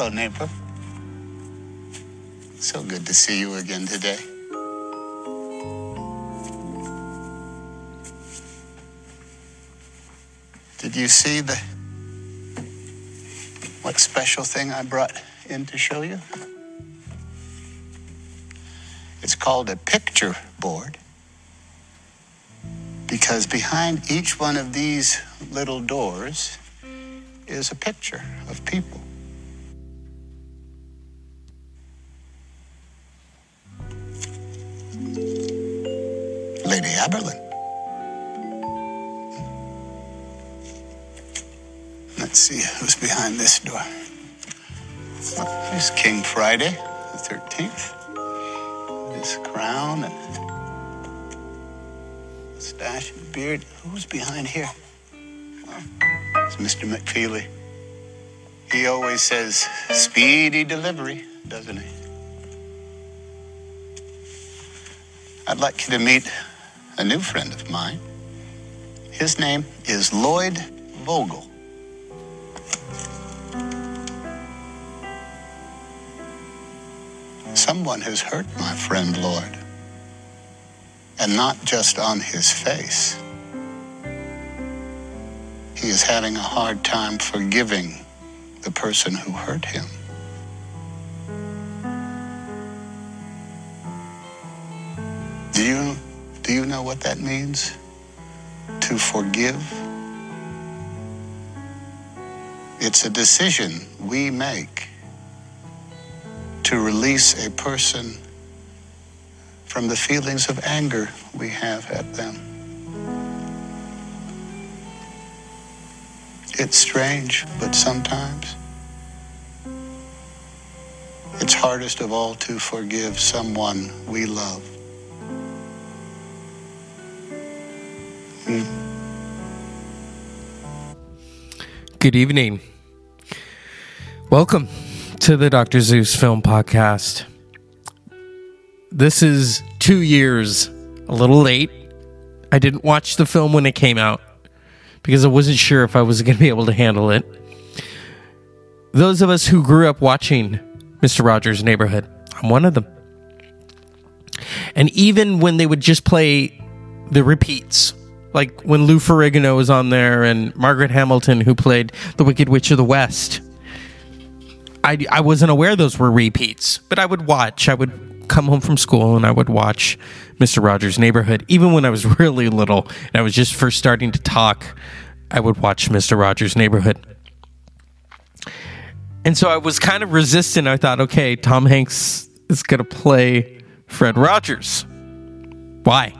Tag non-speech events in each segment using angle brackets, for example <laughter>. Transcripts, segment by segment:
Hello, neighbor. So good to see you again today. Did you see the what special thing I brought in to show you? It's called a picture board because behind each one of these little doors is a picture of people. Aberlin. Let's see who's behind this door. There's King Friday, the 13th. His crown and mustache and beard. Who's behind here? Oh, it's Mr. McFeely. He always says speedy delivery, doesn't he? I'd like you to meet a new friend of mine. His name is Lloyd Vogel. Someone has hurt my friend Lloyd. And not just on his face. He is having a hard time forgiving the person who hurt him. What that means? To forgive? It's a decision we make to release a person from the feelings of anger we have at them. It's strange, but sometimes it's hardest of all to forgive someone we love. Good evening. Welcome to the Dr. Zeus Film Podcast. This is two years, a little late. I didn't watch the film when it came out because I wasn't sure if I was going to be able to handle it. Those of us who grew up watching Mr. Rogers' Neighborhood, I'm one of them. And even when they would just play the repeats, like when Lou Ferrigno was on there and Margaret Hamilton, who played the Wicked Witch of the West, I, I wasn't aware those were repeats, but I would watch. I would come home from school and I would watch Mr. Rogers' Neighborhood. Even when I was <laughs> really little and I was just first starting to talk, I would watch Mr. Rogers' Neighborhood. And so I was kind of resistant. I thought, okay, Tom Hanks is going to play Fred Rogers. Why?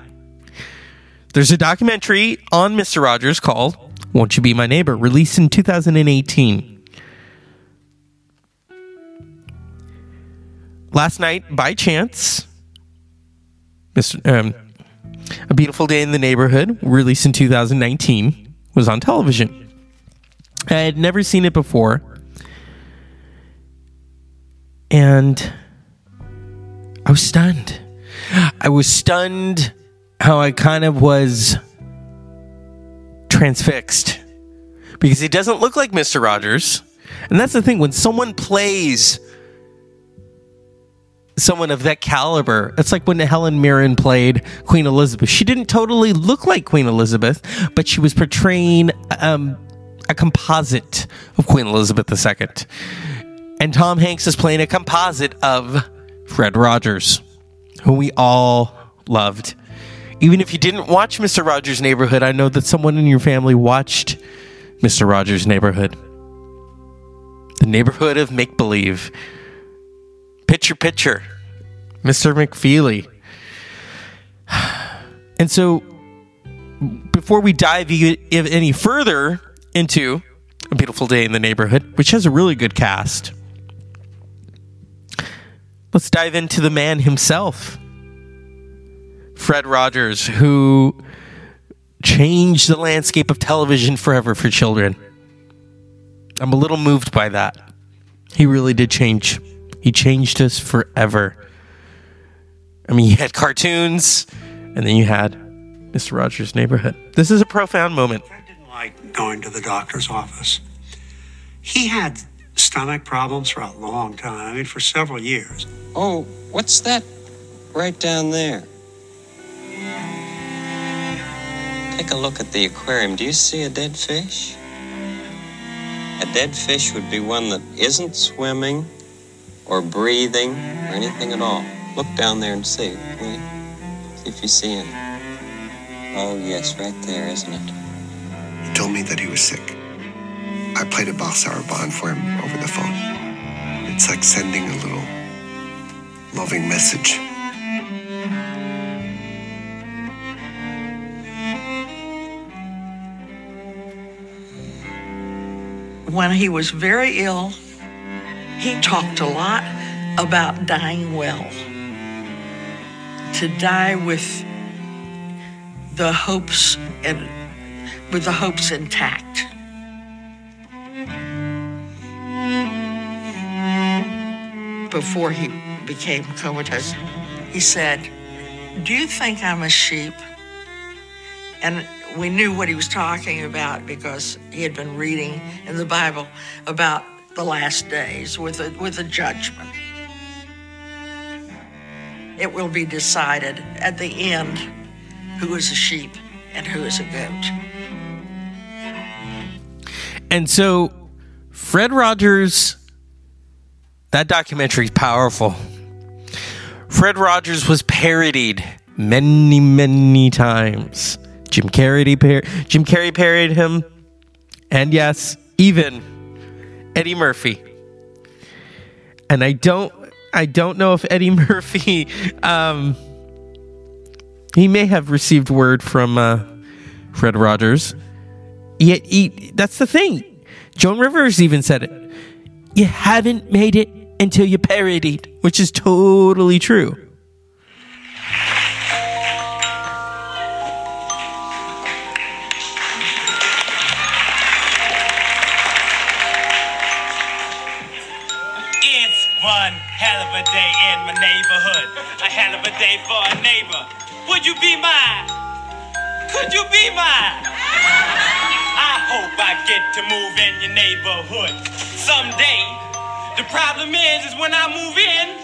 There's a documentary on Mr. Rogers called Won't You Be My Neighbor, released in 2018. last night, by chance, Mr. Um, A Beautiful Day in the Neighborhood, released in 2019, was on television. I had never seen it before. And I was stunned. I was stunned how I kind of was transfixed because he doesn't look like Mr. Rogers. And that's the thing when someone plays someone of that caliber. It's like when Helen Mirren played Queen Elizabeth. She didn't totally look like Queen Elizabeth, but she was portraying um, a composite of Queen Elizabeth II. And Tom Hanks is playing a composite of Fred Rogers, who we all loved. Even if you didn't watch Mr. Rogers' Neighborhood, I know that someone in your family watched Mr. Rogers' Neighborhood. The neighborhood of make believe. Picture, picture. Mr. McFeely. <sighs> And so, before we dive any further into A Beautiful Day in the Neighborhood, which has a really good cast, let's dive into the man himself, Fred Rogers, who changed the landscape of television forever for children. I'm a little moved by that. He really did change. He changed us forever. I mean, you had cartoons, and then you had Mr. Rogers' Neighborhood. This is a profound moment. I didn't like going to the doctor's office. He had stomach problems for a long time. I mean, for several years. Oh, what's that right down there? Take a look at the aquarium. Do you see a dead fish? A dead fish would be one that isn't swimming or breathing or anything at all. Look down there and see, you? See if you see any. Oh, yes, right there, isn't it? He told me that he was sick. I played a Balsara bond for him over the phone. It's like sending a little loving message. When he was very ill, he talked a lot about dying well. To die with the hopes and with the hopes intact. Before he became comatose, he said, Do you think I'm a sheep? And we knew what he was talking about because he had been reading in the Bible about the last days with a, with a judgment. It will be decided at the end who is a sheep and who is a goat. And so, Fred Rogers, that documentary is powerful. Fred Rogers was parodied many, many times. Jim Carrey, par- Jim Carrey parodied him, and yes, even Eddie Murphy. And I don't, I don't know if Eddie <laughs> Murphy, um, he may have received word from uh, Fred Rogers. Yet, he, that's the thing. Joan Rivers even said it. You haven't made it until you parodied, which is totally true. One hell of a day in my neighborhood. A hell of a day for a neighbor. Would you be mine? Could you be mine? I hope I get to move in your neighborhood someday. The problem is, is when I move in,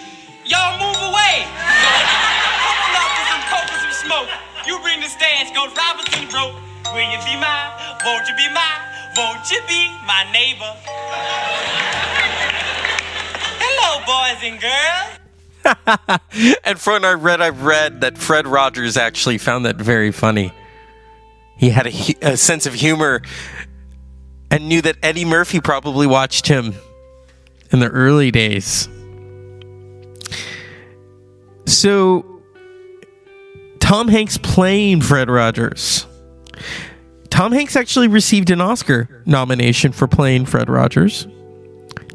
y'all move away. So, couple up with some coke and some smoke. You bring the stash, goes Robinson broke. Will you be mine? Won't you be mine? Won't you be my neighbor? Boys and girls. <laughs> and from I read, I've read that Fred Rogers actually found that very funny. He had a, a sense of humor and knew that Eddie Murphy probably watched him in the early days. So, Tom Hanks playing Fred Rogers. Tom Hanks actually received an Oscar nomination for playing Fred Rogers.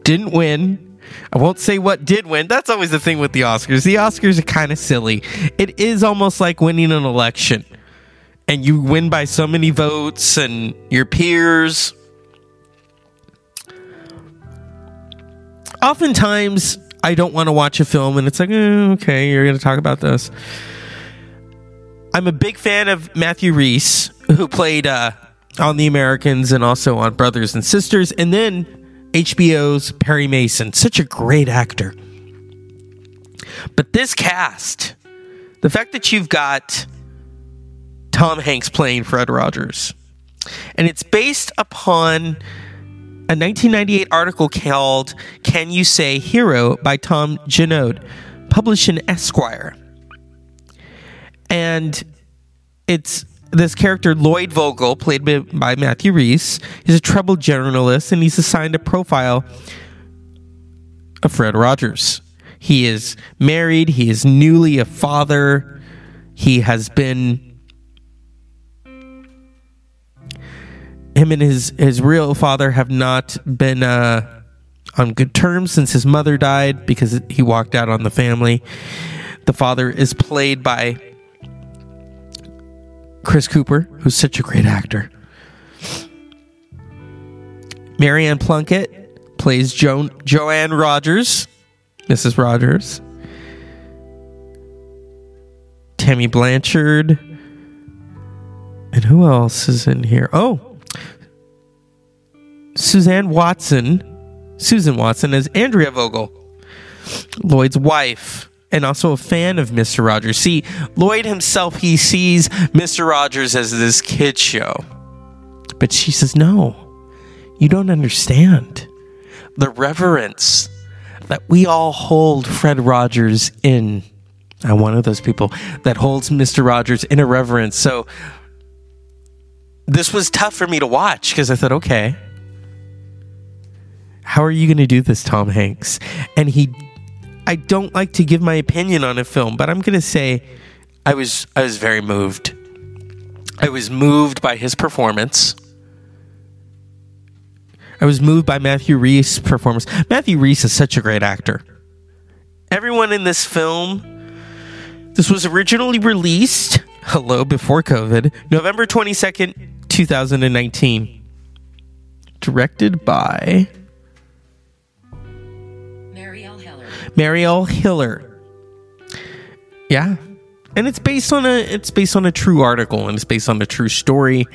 Didn't win. I won't say what did win. That's always the thing with the Oscars. The Oscars are kind of silly. It is almost like winning an election. And you win by so many votes and your peers. Oftentimes, I don't want to watch a film and it's like, eh, okay, you're going to talk about this. I'm a big fan of Matthew Rhys, who played uh, on The Americans and also on Brothers and Sisters, and then HBO's Perry Mason. Such a great actor. But this cast, the fact that you've got Tom Hanks playing Fred Rogers, and it's based upon a 1998 article called Can You Say Hero by Tom Junod, published in Esquire. And it's this character, Lloyd Vogel, played by, Matthew Rhys. is a troubled journalist and he's assigned a profile of Fred Rogers. He is married, he is newly a father, he has been him and his his real father have not been uh, on good terms since his mother died because he walked out on the family. The father is played by Chris Cooper, who's such a great actor. Maryann Plunkett plays Joan Joanne Rogers, Mrs. Rogers. Tammy Blanchard. And who else is in here? Oh, Suzanne Watson, Susan Watson as Andrea Vogel, Lloyd's wife, and also a fan of Mr. Rogers. See, Lloyd himself, he sees Mr. Rogers as this kid show. But she says, no, you don't understand. The reverence that we all hold Fred Rogers in. I'm one of those people that holds Mr. Rogers in a reverence. So this was tough for me to watch because I thought, okay, how are you going to do this, Tom Hanks? And he, I don't like to give my opinion on a film, but I'm going to say I was, I was very moved. I was moved by his performance. I was moved by Matthew Rhys's performance. Matthew Rhys is such a great actor. Everyone in this film, this was originally released, hello, before COVID, November 22nd, 2019. Directed by Marielle Heller. Yeah. And it's based on a it's based on a true article and it's based on a true story.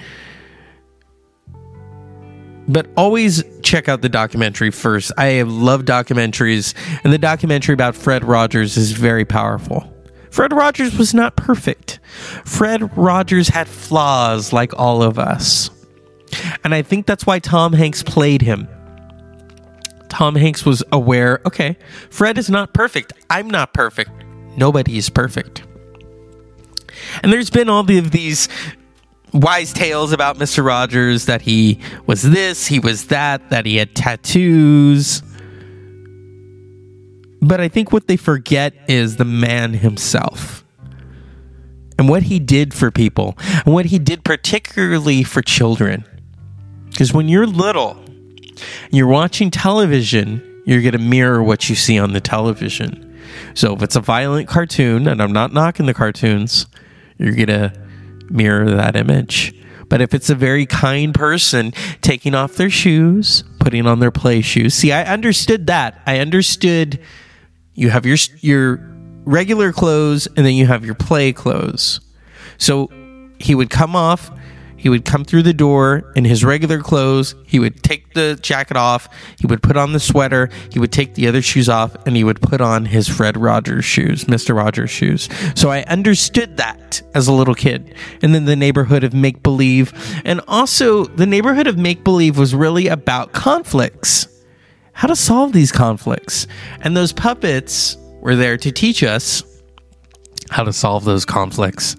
But always check out the documentary first. I love documentaries, and the documentary about Fred Rogers is very powerful. Fred Rogers was not perfect. Fred Rogers had flaws like all of us. And I think that's why Tom Hanks played him. Tom Hanks was aware okay, Fred is not perfect. I'm not perfect. Nobody is perfect. And there's been all of these wise tales about Mr. Rogers that he was this, he was that, that he had tattoos. But I think what they forget is the man himself and what he did for people and what he did particularly for children. Because when you're little you're watching television, you're going to mirror what you see on the television. So if it's a violent cartoon, and I'm not knocking the cartoons, you're going to mirror that image. But if it's a very kind person taking off their shoes, putting on their play shoes, see, I understood that. I understood you have your your regular clothes and then you have your play clothes. So he would come off, he would come through the door in his regular clothes, he would take the jacket off, he would put on the sweater, he would take the other shoes off, and he would put on his Fred Rogers shoes, Mr. Rogers shoes. So I understood that as a little kid. And then the neighborhood of make believe. And also, the neighborhood of make believe was really about conflicts how to solve these conflicts. And those puppets were there to teach us how to solve those conflicts.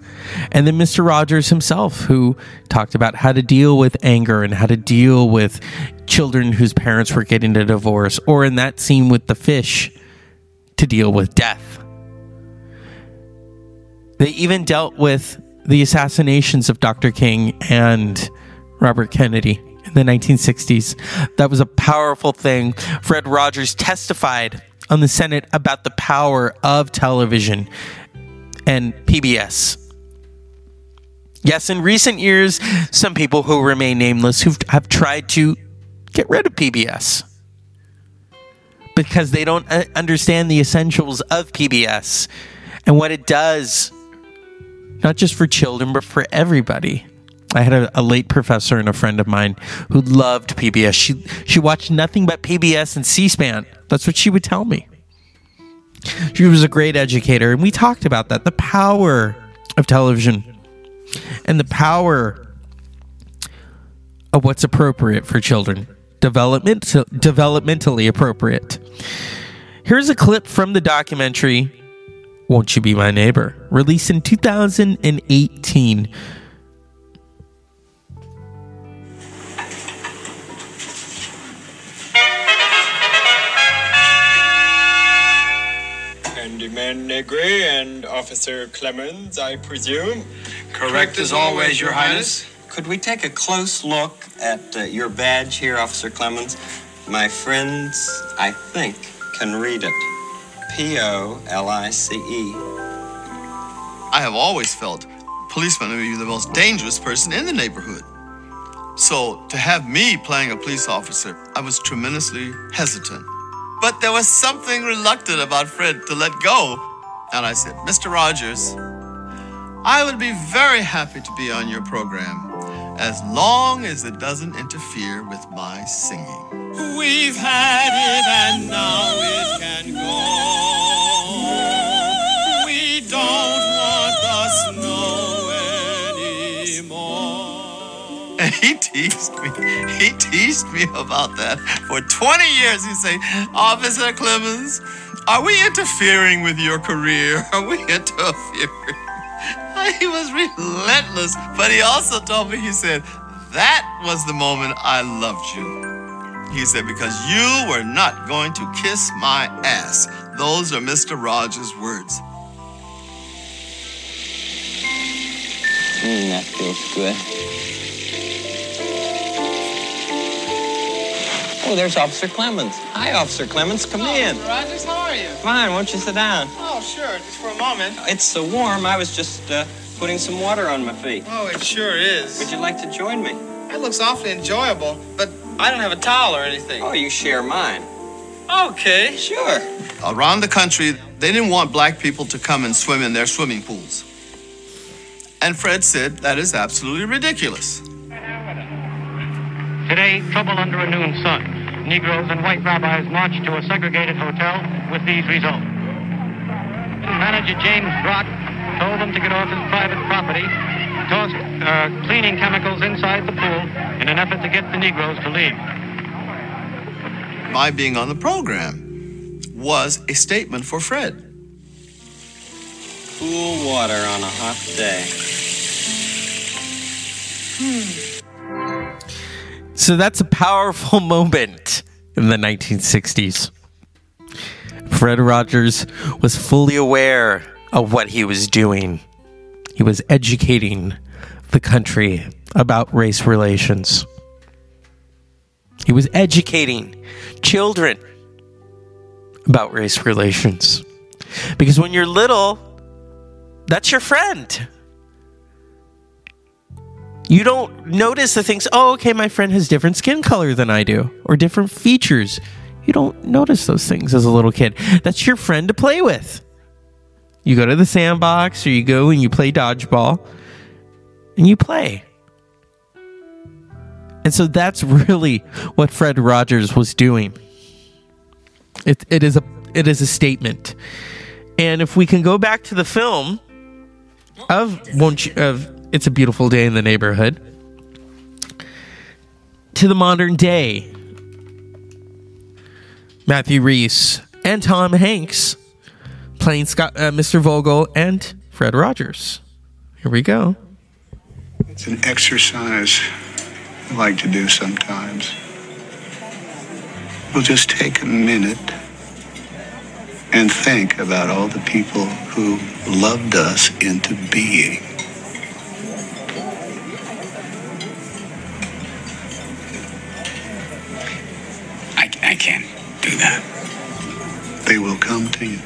And then Mr. Rogers himself, who talked about how to deal with anger and how to deal with children whose parents were getting a divorce, or in that scene with the fish, to deal with death. They even dealt with the assassinations of Dr. King and Robert Kennedy in the 1960s. That was a powerful thing. Fred Rogers testified on the Senate about the power of television and PBS. Yes, in recent years, some people who remain nameless who have tried to get rid of PBS because they don't uh, understand the essentials of PBS and what it does, not just for children, but for everybody. I had a, a, late professor and a friend of mine who loved PBS. She she watched nothing but PBS and C-SPAN. That's what she would tell me. She was a great educator, and we talked about that the power of television and the power of what's appropriate for children, development developmentally appropriate. Here's a clip from the documentary "Won't You Be My Neighbor," released in 2018. Handyman Negri and Officer Clemmons, I presume. Correct as always, Your Highness. Could we take a close look at uh, your badge here, Officer Clemmons? My friends, I think, can read it. P O L I C E. I have always felt policeman would be the most dangerous person in the neighborhood. So to have me playing a police officer, I was tremendously hesitant. But there was something reluctant about Fred to let go. And I said, Mr. Rogers, I would be very happy to be on your program as long as it doesn't interfere with my singing. We've had it and now it can go. Teased me. He teased me about that for 20 years. He'd say, Officer Clemmons, are we interfering with your career? <laughs> Are we interfering? <laughs> He was relentless, but he also told me, he said, that was the moment I loved you. He said, because you were not going to kiss my ass. Those are Mr. Rogers' words. Mm, that feels good. Oh, there's Officer Clemmons. Hi, Officer Clemmons. Come in. Rogers, how are you? Fine. Won't you sit down? Oh, sure, just for a moment. It's so warm. I was just uh, putting some water on my feet. Oh, it sure is. Would you like to join me? That looks awfully enjoyable, but I don't have a towel or anything. Oh, you share mine. Okay. Sure. Around the country, they didn't want black people to come and swim in their swimming pools. And Fred said, that is absolutely ridiculous. Today, trouble under a noon sun. Negroes and white rabbis marched to a segregated hotel with these results. Manager James Brock told them to get off his private property, tossed uh, cleaning chemicals inside the pool in an effort to get the Negroes to leave. My being on the program was a statement for Fred. Cool water on a hot day. So that's a powerful <laughs> moment in the 1960s. Fred Rogers was fully aware of what he was doing. He was educating the country about race relations. He was educating children about race relations. Because when you're little, that's your friend. You don't notice the things, oh, okay, my friend has different skin color than I do, or different features. You don't notice those things as a little kid. That's your friend to play with. You go to the sandbox, or you go and you play dodgeball, and you play. And so that's really what Fred Rogers was doing. It, it is a it is a statement. And if we can go back to the film of won't you, of It's a Beautiful Day in the Neighborhood to the modern day, Matthew Rhys and Tom Hanks playing Scott, uh, Mr. Vogel and Fred Rogers. Here we go. It's an exercise I like to do sometimes. We'll just take a minute and think about all the people who loved us into being. I, I can't do that. They will come to you.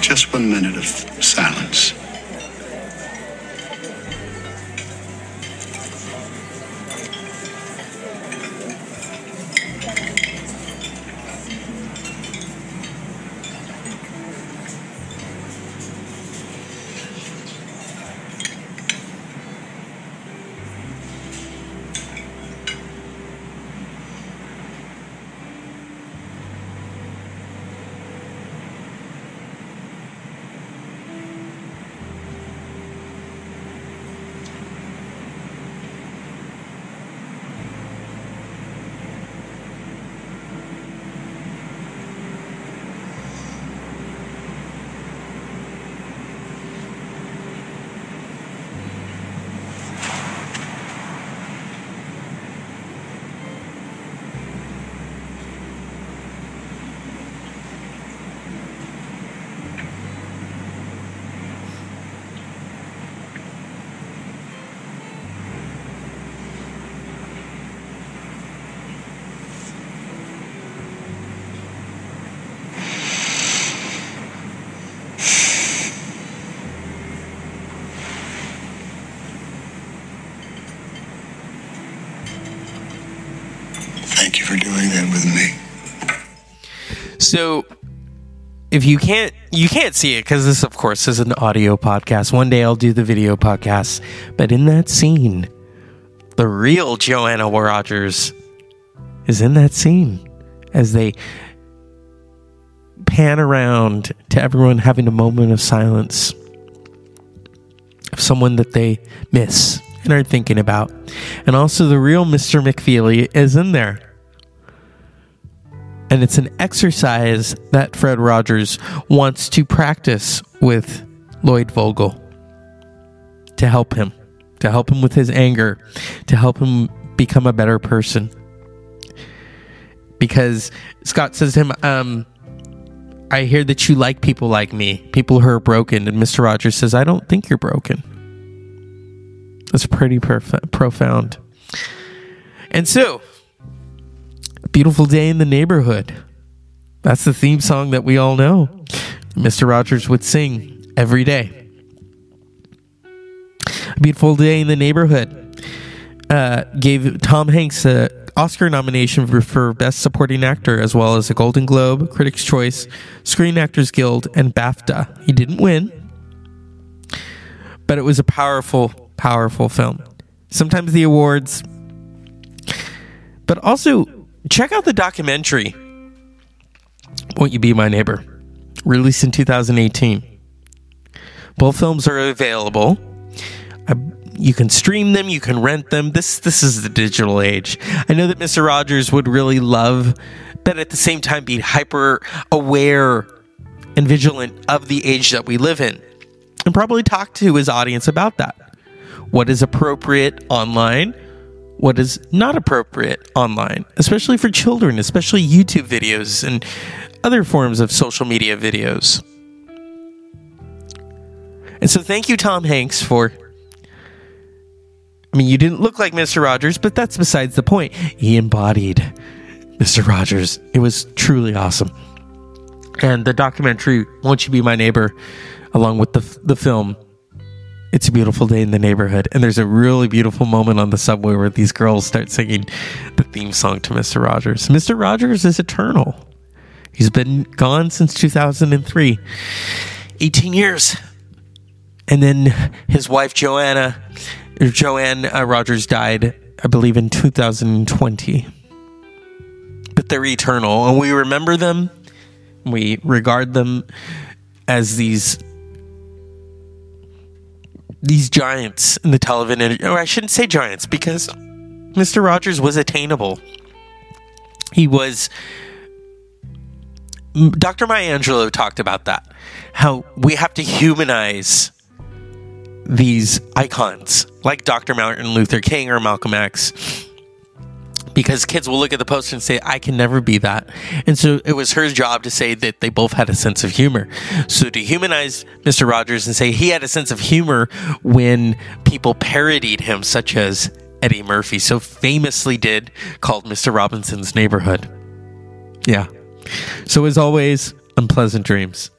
Just one minute of silence. Thank you for doing that with me. So if you can't you can't see it because this of course is an audio podcast one day i'll do the video podcast but in that scene the real joanna rogers is in that scene as they pan around to everyone having a moment of silence of someone that they miss and are thinking about. And also, the real Mr. McFeely is in there. And it's an exercise that Fred Rogers wants to practice with Lloyd Vogel to help him, to help him with his anger, to help him become a better person. Because Scott says to him, um, I hear that you like people like me, people who are broken. And Mr. Rogers says, I don't think you're broken. That's pretty profound. And so, beautiful day in the neighborhood. That's the theme song that we all know. Mr. Rogers would sing every day. A beautiful day in the neighborhood uh, gave Tom Hanks a Oscar nomination for, Best Supporting Actor, as well as a Golden Globe, Critics' Choice, Screen Actors Guild, and BAFTA. He didn't win, but it was a powerful, powerful film. Sometimes the awards, but also check out the documentary, Won't You Be My Neighbor, released in 2018. Both films are available. I you can stream them, you can rent them. This this is the digital age. I know that Mr. Rogers would really love, but at the same time be hyper aware and vigilant of the age that we live in, and probably talk to his audience about that. What is appropriate online? What is not appropriate online, especially for children, especially YouTube videos and other forms of social media videos. And so, thank you, Tom Hanks, for I mean, you didn't look like Mr. Rogers, but that's besides the point. He embodied Mr. Rogers. It was truly awesome. And the documentary, Won't You Be My Neighbor, along with the, the film, It's a Beautiful Day in the Neighborhood. And there's a really beautiful moment on the subway where these girls start singing the theme song to Mr. Rogers. Mr. Rogers is eternal. He's been gone since 2003, 18 years. And then his wife, Joanna, Joanne uh, Rogers died, I believe, in 2020. But they're eternal, and we remember them. We regard them as these these giants in the television. Or oh, I shouldn't say giants because Mr. Rogers was attainable. He was. Dr. Maya Angelou talked about that. How we have to humanize these icons like Dr. Martin Luther King or Malcolm X because kids will look at the poster and say, I can never be that. And so it was her job to say that they both had a sense of humor. So to humanize Mr. Rogers and say he had a sense of humor when people parodied him, such as Eddie Murphy so famously did, called Mr. Robinson's Neighborhood. Yeah. So as always, unpleasant dreams.